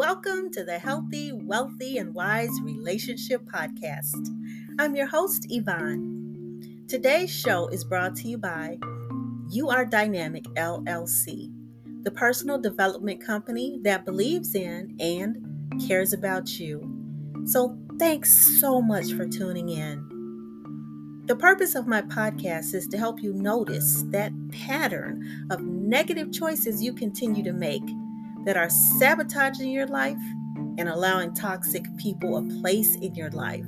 Welcome to the Healthy, Wealthy, and Wise Relationship Podcast. I'm your host, Yvonne. Today's show is brought to you by You Are Dynamic LLC, the personal development company that believes in and cares about you. So, thanks so much for tuning in. The purpose of my podcast is to help you notice that pattern of negative choices you continue to make that are sabotaging your life and allowing toxic people a place in your life.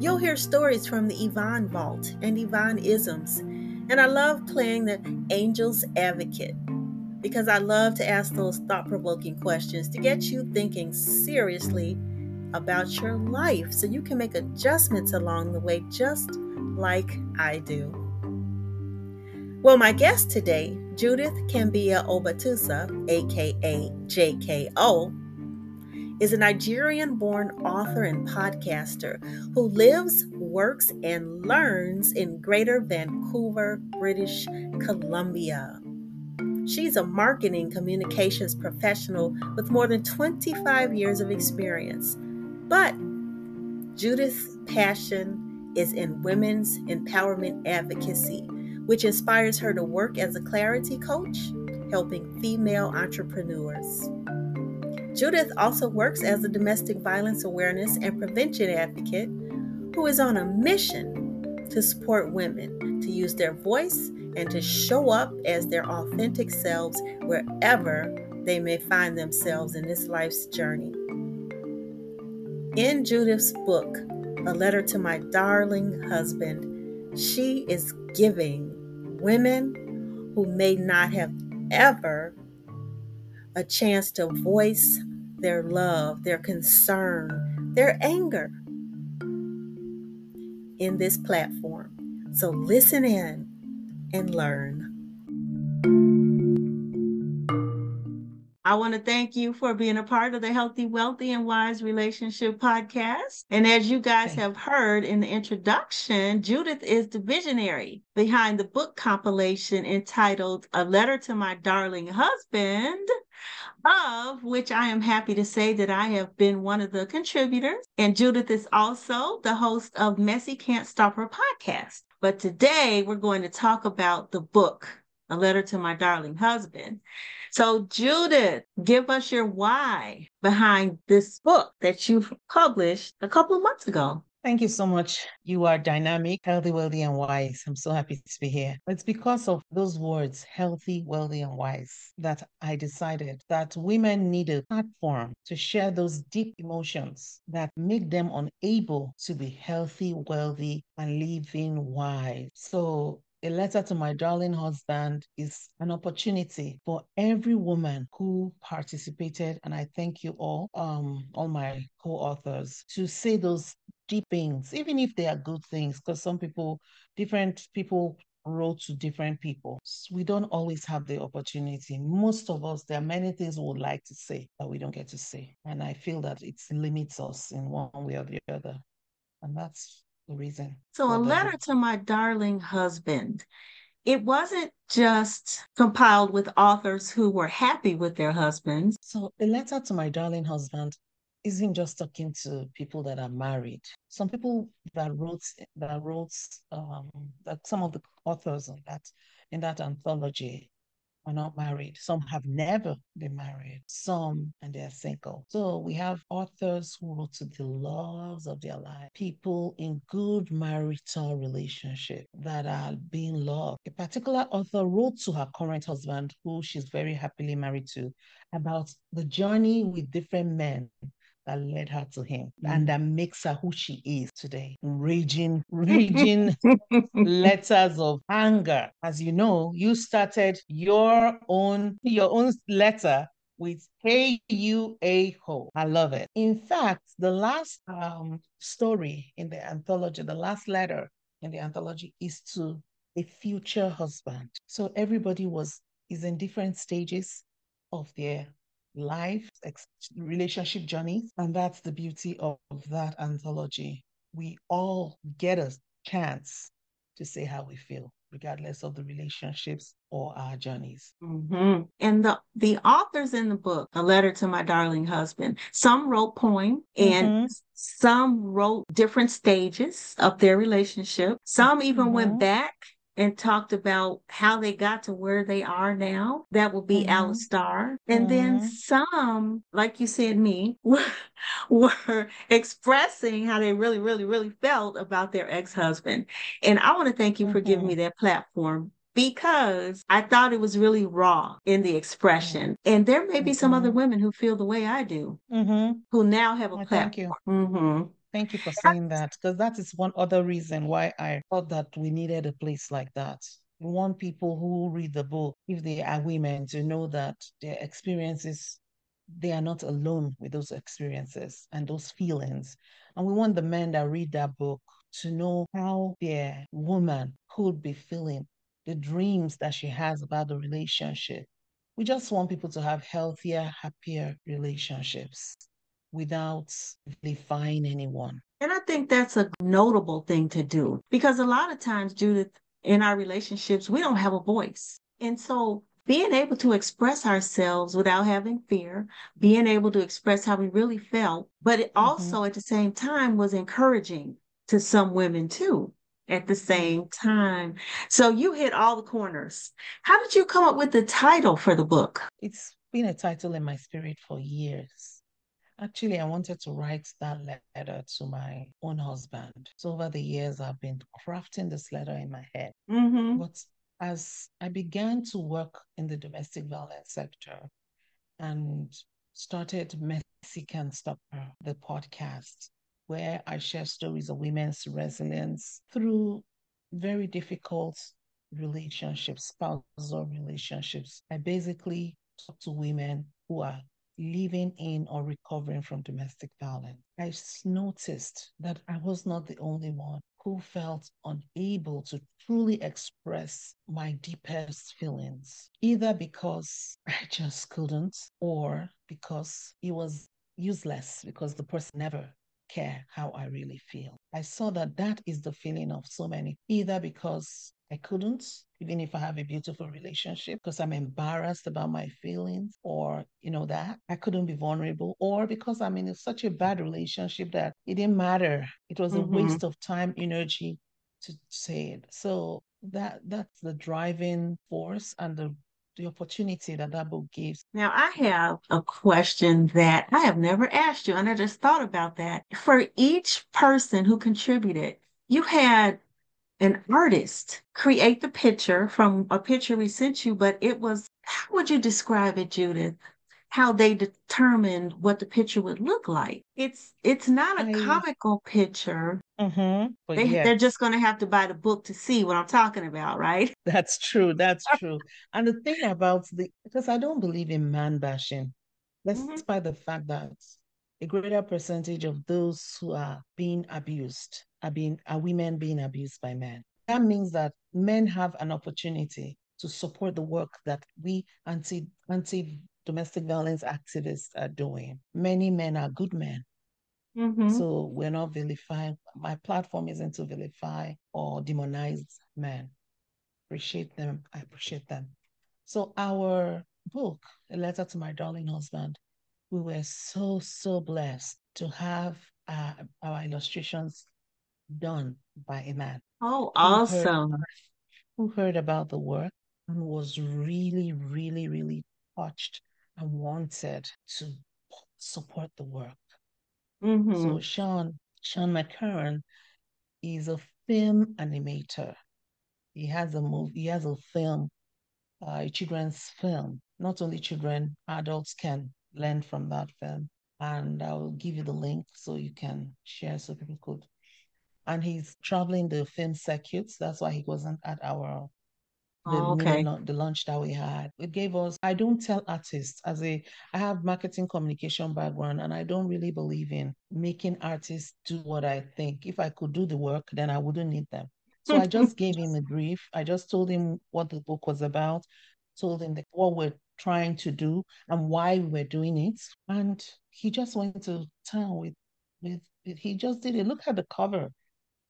You'll hear stories from the Yvonne Vault and Yvonne Isms, and I love playing the Angel's Advocate because I love to ask those thought provoking questions to get you thinking seriously about your life so you can make adjustments along the way, just like I do. Well, my guest today Judith Kambia Obatusa, aka JKO, is a Nigerian born author and podcaster who lives, works, and learns in Greater Vancouver, British Columbia. She's a marketing communications professional with more than 25 years of experience. But Judith's passion is in women's empowerment advocacy which inspires her to work as a clarity coach, helping female entrepreneurs. Judith also works as a domestic violence awareness and prevention advocate who is on a mission to support women to use their voice and to show up as their authentic selves wherever they may find themselves in this life's journey. In Judith's book, A Letter to My Darling Husband, she is giving women who may not have ever a chance to voice their love, their concern, their anger in this platform. So listen in and learn. I want to thank you for being a part of the Healthy, Wealthy, and Wise Relationship Podcast. And as you guys have heard in the introduction, Judith is the visionary behind the book compilation entitled A Letter to My Darling Husband, of which I am happy to say that I have been one of the contributors. And Judith is also the host of Messy Can't Stop Her podcast. But today we're going to talk about the book, A Letter to My Darling Husband. So, Judith, give us your why behind this book that you published a couple of months ago. Thank you so much. You are dynamic, healthy, wealthy, and wise. I'm so happy to be here. It's because of those words, healthy, wealthy, and wise, that I decided that women need a platform to share those deep emotions that make them unable to be healthy, wealthy, and living wise. So a letter to my darling husband is an opportunity for every woman who participated, and I thank you all, um, all my co-authors, to say those deep things, even if they are good things, because some people, different people wrote to different people. We don't always have the opportunity. Most of us, there are many things we would like to say that we don't get to say. And I feel that it limits us in one way or the other. And that's reason. So, a letter to my darling husband. It wasn't just compiled with authors who were happy with their husbands. So, a letter to my darling husband isn't just talking to people that are married. Some people that wrote that wrote um, that some of the authors in that in that anthology are not married. Some mm. have never been married. Some and they're single. So we have authors who wrote to the loves of their life, people in good marital relationship that are being loved. A particular author wrote to her current husband, who she's very happily married to, about the journey with different men that led her to him mm. and that makes her who she is today. Raging, raging letters of anger. As you know, you started your own your own letter with Hey You A Ho. I love it. In fact, the last um, story in the anthology, the last letter in the anthology is to a future husband. So everybody was is in different stages of their life, ex- relationship journeys. And that's the beauty of, that anthology. We all get a chance to say how we feel regardless of the relationships or our journeys. Mm-hmm. And the the authors in the book, A Letter to My Darling Husband, some wrote poem and mm-hmm. some wrote different stages of their relationship. Some even mm-hmm. went back and talked about how they got to where they are now. That will be mm-hmm. Alastar. And mm-hmm. then some, like you said, me, were, were expressing how they really, really, really felt about their ex husband. And I want to thank you mm-hmm. for giving me mm-hmm. that platform because I thought it was really raw in the expression. And there may be some other mm-hmm. women who feel the way I do, mm-hmm. who now have a well, platform. Thank you. Thank you for saying that because that is one other reason why I thought that we needed a place like that. We want people who read the book, if they are women, to know that their experiences, they are not alone with those experiences and those feelings. And we want the men that read that book to know how their woman could be feeling, the dreams that she has about the relationship. We just want people to have healthier, happier relationships without defying anyone. And I think that's a notable thing to do because a lot of times, Judith, in our relationships, we don't have a voice. And so being able to express ourselves without having fear, being able to express how we really felt, but it mm-hmm. also mm-hmm. at the same time was encouraging to some women too at the same time. So you hit all the corners. How did you come up with the title for the book? It's been a title in my spirit for years. Actually, I wanted to write that letter to my own husband. So over the years, I've been crafting this letter in my head. Mm-hmm. But as I began to work in the domestic violence sector and started Messy Can't Stop Her podcast, where I share stories of women's resilience through very difficult relationships, spousal relationships. I basically talk to women who are living in or recovering from domestic violence. I noticed that I was not the only one who felt unable to truly express my deepest feelings, either because I just couldn't or because it was useless because the person never care how I really feel. I saw that that is the feeling of so many, either because I couldn't, even if I have a beautiful relationship, because I'm embarrassed about my feelings or, you know, that I couldn't be vulnerable, or because I'm in such a bad relationship that it didn't matter. It was mm-hmm. a waste of time, energy to say it. So that that's the driving force and the the opportunity that that book gives. Now, I have a question that I have never asked you, and I just thought about that. For each person who contributed, you had an artist create the picture from a picture we sent you, but it was, how would you describe it, Judith? How they determined what the picture would look like. It's it's not a I, comical picture. Mm-hmm, they, yes. They're just going to have to buy the book to see what I'm talking about, right? That's true. That's true. and the thing about the because I don't believe in man bashing, despite mm-hmm. the fact that a greater percentage of those who are being abused are being are women being abused by men. That means that men have an opportunity to support the work that we anti anti domestic violence activists are doing. Many men are good men. Mm-hmm. So we're not vilifying. My platform isn't to vilify or demonize men. Appreciate them. I appreciate them. So our book, A Letter to My Darling Husband, we were so, so blessed to have uh, our illustrations done by a man. Oh, awesome. Who heard, who heard about the work and was really, really, really touched and wanted to support the work. Mm-hmm. So Sean, Sean McCarron is a film animator. He has a movie, he has a film, uh, a children's film. Not only children, adults can learn from that film. And I'll give you the link so you can share so people could. And he's traveling the film circuits. That's why he wasn't at our oh, the, oh, okay. the lunch that we had. It gave us, I don't tell artists as a, I have marketing communication background and I don't really believe in making artists do what I think. If I could do the work, then I wouldn't need them. So I just gave him a brief. I just told him what the book was about, told him that what we're trying to do and why we were doing it. And he just went to town with, with, he just did it. Look at the cover.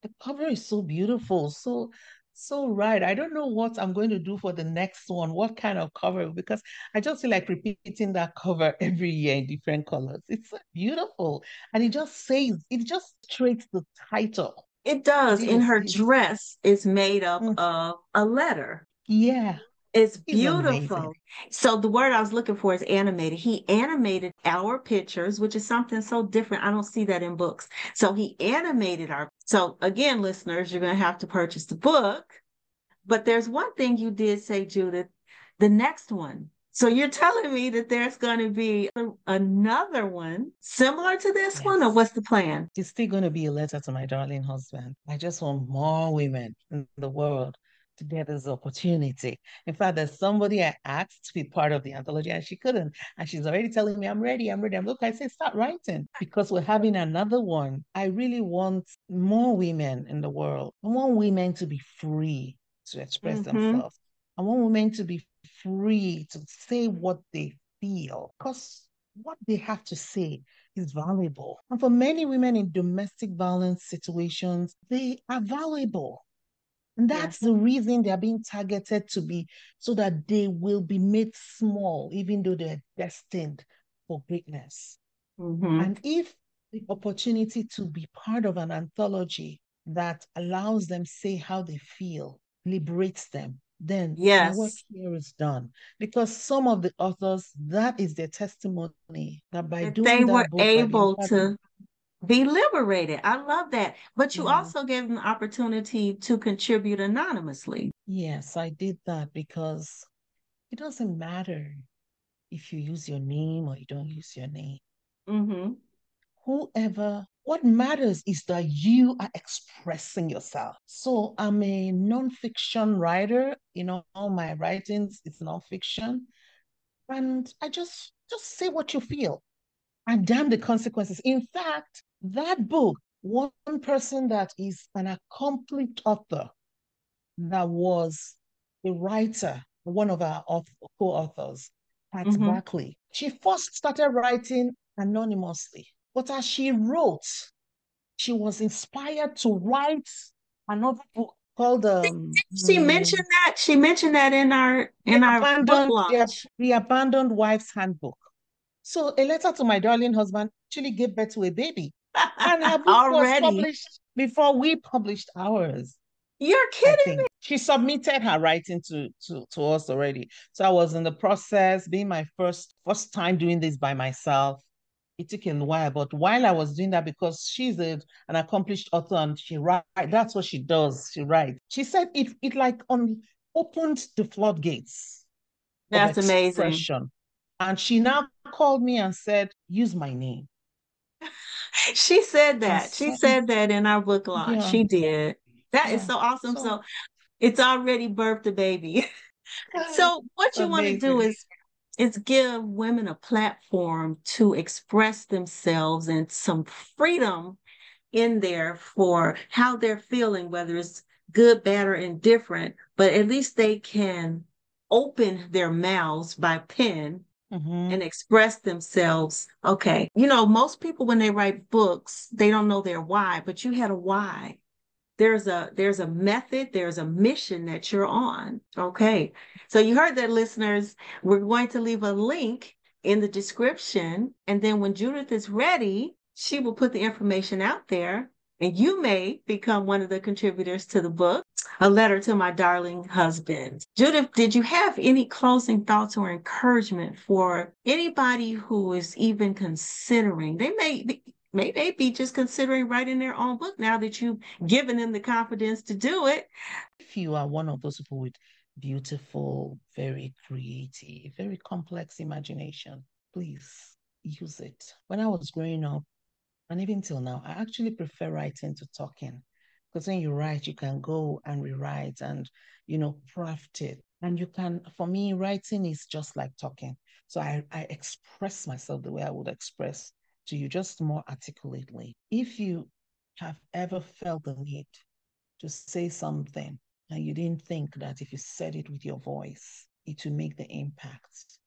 The cover is so beautiful. So so right. I don't know what I'm going to do for the next one, what kind of cover, because I just feel like repeating that cover every year in different colors. It's so beautiful. And it just says, it just traits the title. It does. In her dress is made up mm. of a letter. Yeah. It's beautiful. So the word I was looking for is animated. He animated our pictures, which is something so different. I don't see that in books. So he animated our. So again, listeners, you're going to have to purchase the book. But there's one thing you did say, Judith. The next one. So you're telling me that there's going to be another one similar to this yes. one, or what's the plan? It's still going to be a letter to my darling husband. I just want more women in the world to get this opportunity. In fact, there's somebody I asked to be part of the anthology and she couldn't. And she's already telling me, I'm ready, I'm ready. I'm look, I say, start writing because we're having another one. I really want more women in the world. I want women to be free to express mm-hmm. themselves. I want women to be free to say what they feel because what they have to say is valuable. And for many women in domestic violence situations, they are valuable. And that's the reason they are being targeted to be so that they will be made small, even though they're destined for greatness. Mm-hmm. And if the opportunity to be part of an anthology that allows them say how they feel, liberates them, then yes. work here is done. Because some of the authors, that is their testimony that by doing they that were book, able to be liberated. I love that. But you yeah. also gave them the opportunity to contribute anonymously. Yes, I did that because it doesn't matter if you use your name or you don't use your name. Mm-hmm. Whoever, what matters is that you are expressing yourself. So I'm a nonfiction writer. You know, all my writings is nonfiction. And I just just say what you feel and damn the consequences. In fact, that book, one person that is an accomplished author, that was a writer, one of our co-authors, Pat mm-hmm. Backley. She first started writing anonymously, but as she wrote, she was inspired to write another book called um, she mentioned that she mentioned that in our in our book launch. The, the abandoned wife's handbook so a letter to my darling husband actually gave birth to a baby and her book Already? was published before we published ours. You're kidding me. She submitted her writing to, to, to us already. So I was in the process, being my first first time doing this by myself. It took a while, but while I was doing that, because she's a, an accomplished author and she write, that's what she does. She writes. She said it it like on opened the floodgates. That's amazing. And she now called me and said, use my name she said that. She said that in our book launch. Yeah. She did. That yeah. is so awesome. So, so, it's already birthed a baby. so what you want to do is is give women a platform to express themselves and some freedom in there for how they're feeling, whether it's good, bad, or indifferent, but at least they can open their mouths by pen mm-hmm. and express themselves. Okay. You know, most people when they write books, they don't know their why, but you had a why. There's a there's a method, there's a mission that you're on. Okay. So you heard that listeners, we're going to leave a link in the description and then when Judith is ready, she will put the information out there and you may become one of the contributors to the book, A Letter to My Darling Husband. Judith, did you have any closing thoughts or encouragement for anybody who is even considering? They may be, may they be just considering writing their own book now that you've given them the confidence to do it. If you are one of those people with beautiful, very creative, very complex imagination, please use it. When I was growing up, and even till now, I actually prefer writing to talking because when you write, you can go and rewrite and, you know, craft it. And you can, for me, writing is just like talking. So I, I express myself the way I would express to you, just more articulately. If you have ever felt the need to say something and you didn't think that if you said it with your voice, it will make the impact,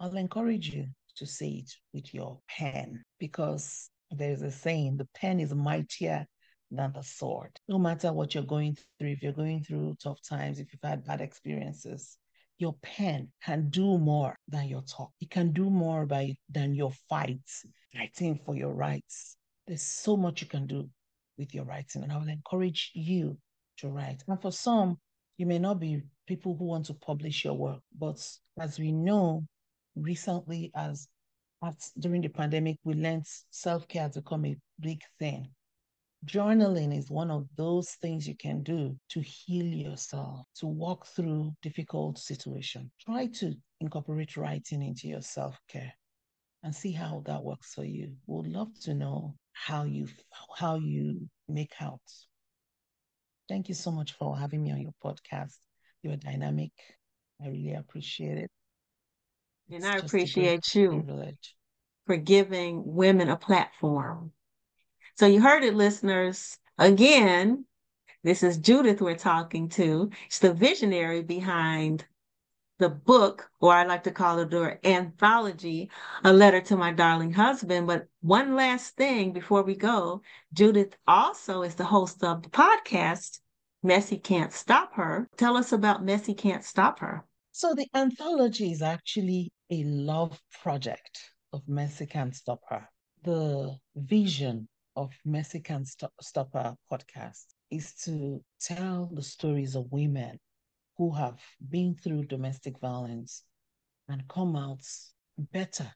I'll encourage you to say it with your pen because there's a saying the pen is mightier than the sword. No matter what you're going through, if you're going through tough times, if you've had bad experiences, your pen can do more than your talk. It can do more by than your fights, fighting for your rights. There's so much you can do with your writing, and I will encourage you to write. And for some, you may not be people who want to publish your work, but as we know, recently, as at, during the pandemic, we learned self care has become a big thing. Journaling is one of those things you can do to heal yourself, to walk through difficult situations. Try to incorporate writing into your self care and see how that works for you. We'd love to know how you how you make out. Thank you so much for having me on your podcast. You're dynamic. I really appreciate it. And it's I appreciate you privilege. for giving women a platform so you heard it, listeners. Again, this is Judith we're talking to. It's the visionary behind the book, or I like to call it the anthology, A Letter to My Darling Husband. But one last thing before we go Judith also is the host of the podcast, Messy Can't Stop Her. Tell us about Messy Can't Stop Her. So, the anthology is actually a love project of Messy Can't Stop Her. The vision of Mexican Stopper podcast is to tell the stories of women who have been through domestic violence and come out better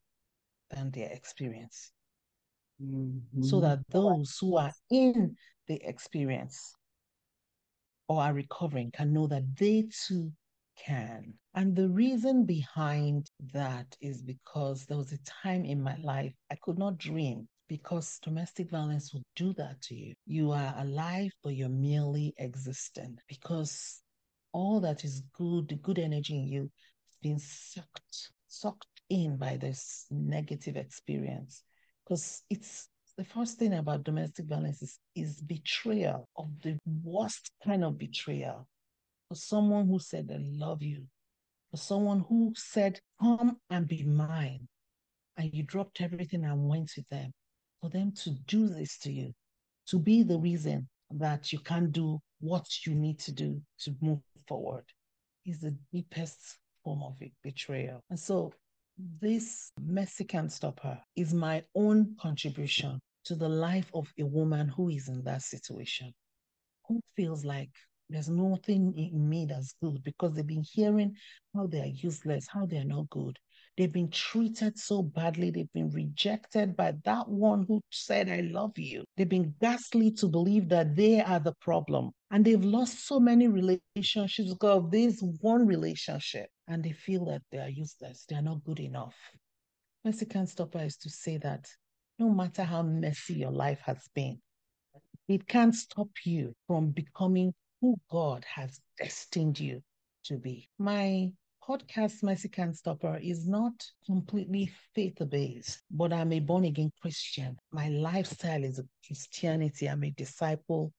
than their experience. Mm-hmm. So that those who are in the experience or are recovering can know that they too can. And the reason behind that is because there was a time in my life I could not dream because domestic violence will do that to you. You are alive, but you're merely existing because all that is good, the good energy in you, has been sucked, sucked in by this negative experience. Because it's the first thing about domestic violence is, is betrayal of the worst kind of betrayal. For someone who said, I love you, for someone who said, Come and be mine, and you dropped everything and went with them for them to do this to you, to be the reason that you can't do what you need to do to move forward, is the deepest form of betrayal. And so, this Messy Can't Stop Her is my own contribution to the life of a woman who is in that situation, who feels like there's nothing in me that's good because they've been hearing how they are useless, how they are not good. They've been treated so badly. They've been rejected by that one who said, I love you. They've been ghastly to believe that they are the problem. And they've lost so many relationships because of this one relationship. And they feel that they are useless. They are not good enough. Messy Can't Stop Her is to say that no matter how messy your life has been, it can't stop you from becoming who God has destined you to be. My podcast Messy Can't Stop Her is not completely faith based, but I'm a born again Christian. My lifestyle is Christianity. I'm a disciple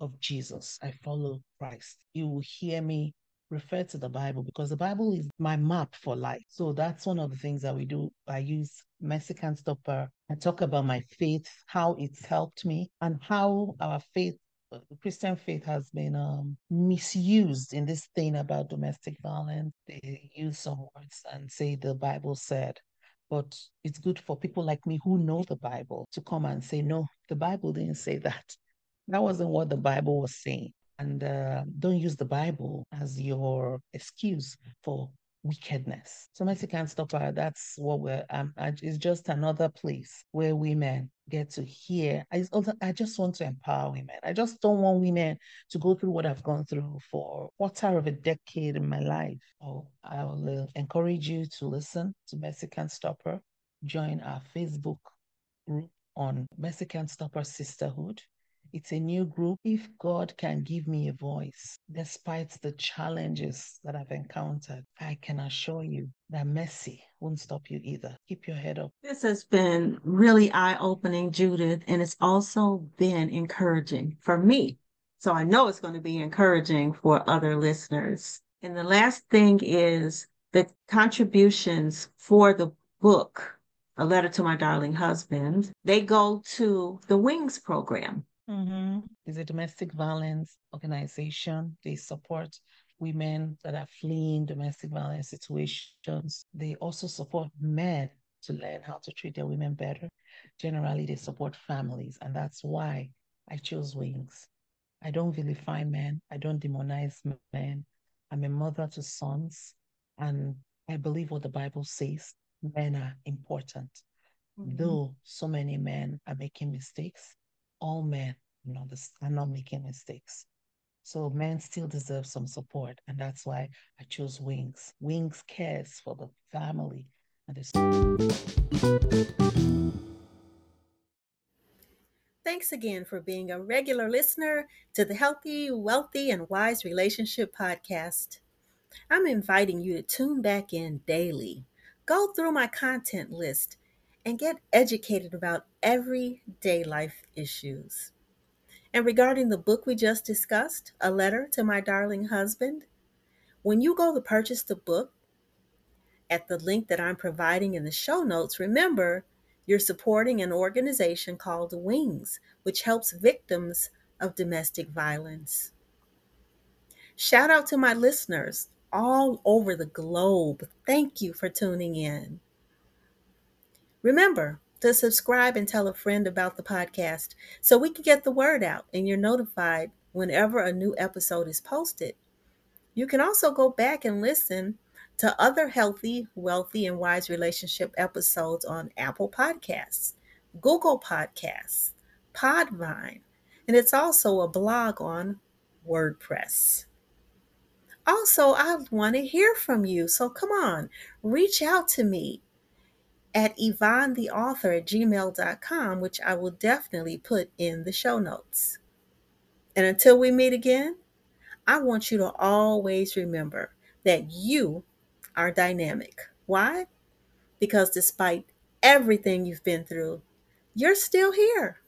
of Jesus. I follow Christ. You will hear me refer to the Bible because the Bible is my map for life. So that's one of the things that we do. I use Messy Can't Stop Her. I talk about my faith, how it's helped me, and how our faith Christian faith has been um, misused in this thing about domestic violence. They use some words and say the Bible said, but it's good for people like me who know the Bible to come and say, no, the Bible didn't say that. That wasn't what the Bible was saying. And uh, don't use the Bible as your excuse for wickedness. So Messy Can't Stop Her, that's what we're, um, it's just another place where women get to hear. I, I just want to empower women. I just don't want women to go through what I've gone through for quarter of a decade in my life. So I will encourage you to listen to Messy Can't Stop Her. Join our Facebook group on Messy Can't Stop Her Sisterhood. It's a new group. If God can give me a voice, despite the challenges that I've encountered, I can assure you that Messy won't stop you either. Keep your head up. This has been really eye opening, Judith, and it's also been encouraging for me. So I know it's going to be encouraging for other listeners. And the last thing is the contributions for the book, A Letter to My Darling Husband, they go to the WINGS program. Mm-hmm. It's a domestic violence organization. They support women that are fleeing domestic violence situations. They also support men to learn how to treat their women better. Generally, they support families, and that's why I chose Wings. I don't vilify men, I don't demonize men. I'm a mother to sons, and I believe what the Bible says men are important. Mm-hmm. Though so many men are making mistakes, all men you know, this, are not making mistakes. So men still deserve some support, and that's why I chose Wings. Wings cares for the family and this. Thanks again for being a regular listener to the Healthy, Wealthy, and Wise Relationship Podcast. I'm inviting you to tune back in daily, go through my content list, and get educated about everyday life issues. And regarding the book we just discussed, A Letter to My Darling Husband, when you go to purchase the book at the link that I'm providing in the show notes, remember you're supporting an organization called Wings, which helps victims of domestic violence. Shout out to my listeners all over the globe. Thank you for tuning in. Remember, to subscribe and tell a friend about the podcast so we can get the word out and you're notified whenever a new episode is posted. You can also go back and listen to other healthy, wealthy, and wise relationship episodes on Apple Podcasts, Google Podcasts, Podbean, and it's also a blog on WordPress. Also, I want to hear from you, so come on, reach out to me at yvonnetheauthor at gmail.com, which I will definitely put in the show notes. And until we meet again, I want you to always remember that you are dynamic. Why? Because despite everything you've been through, you're still here.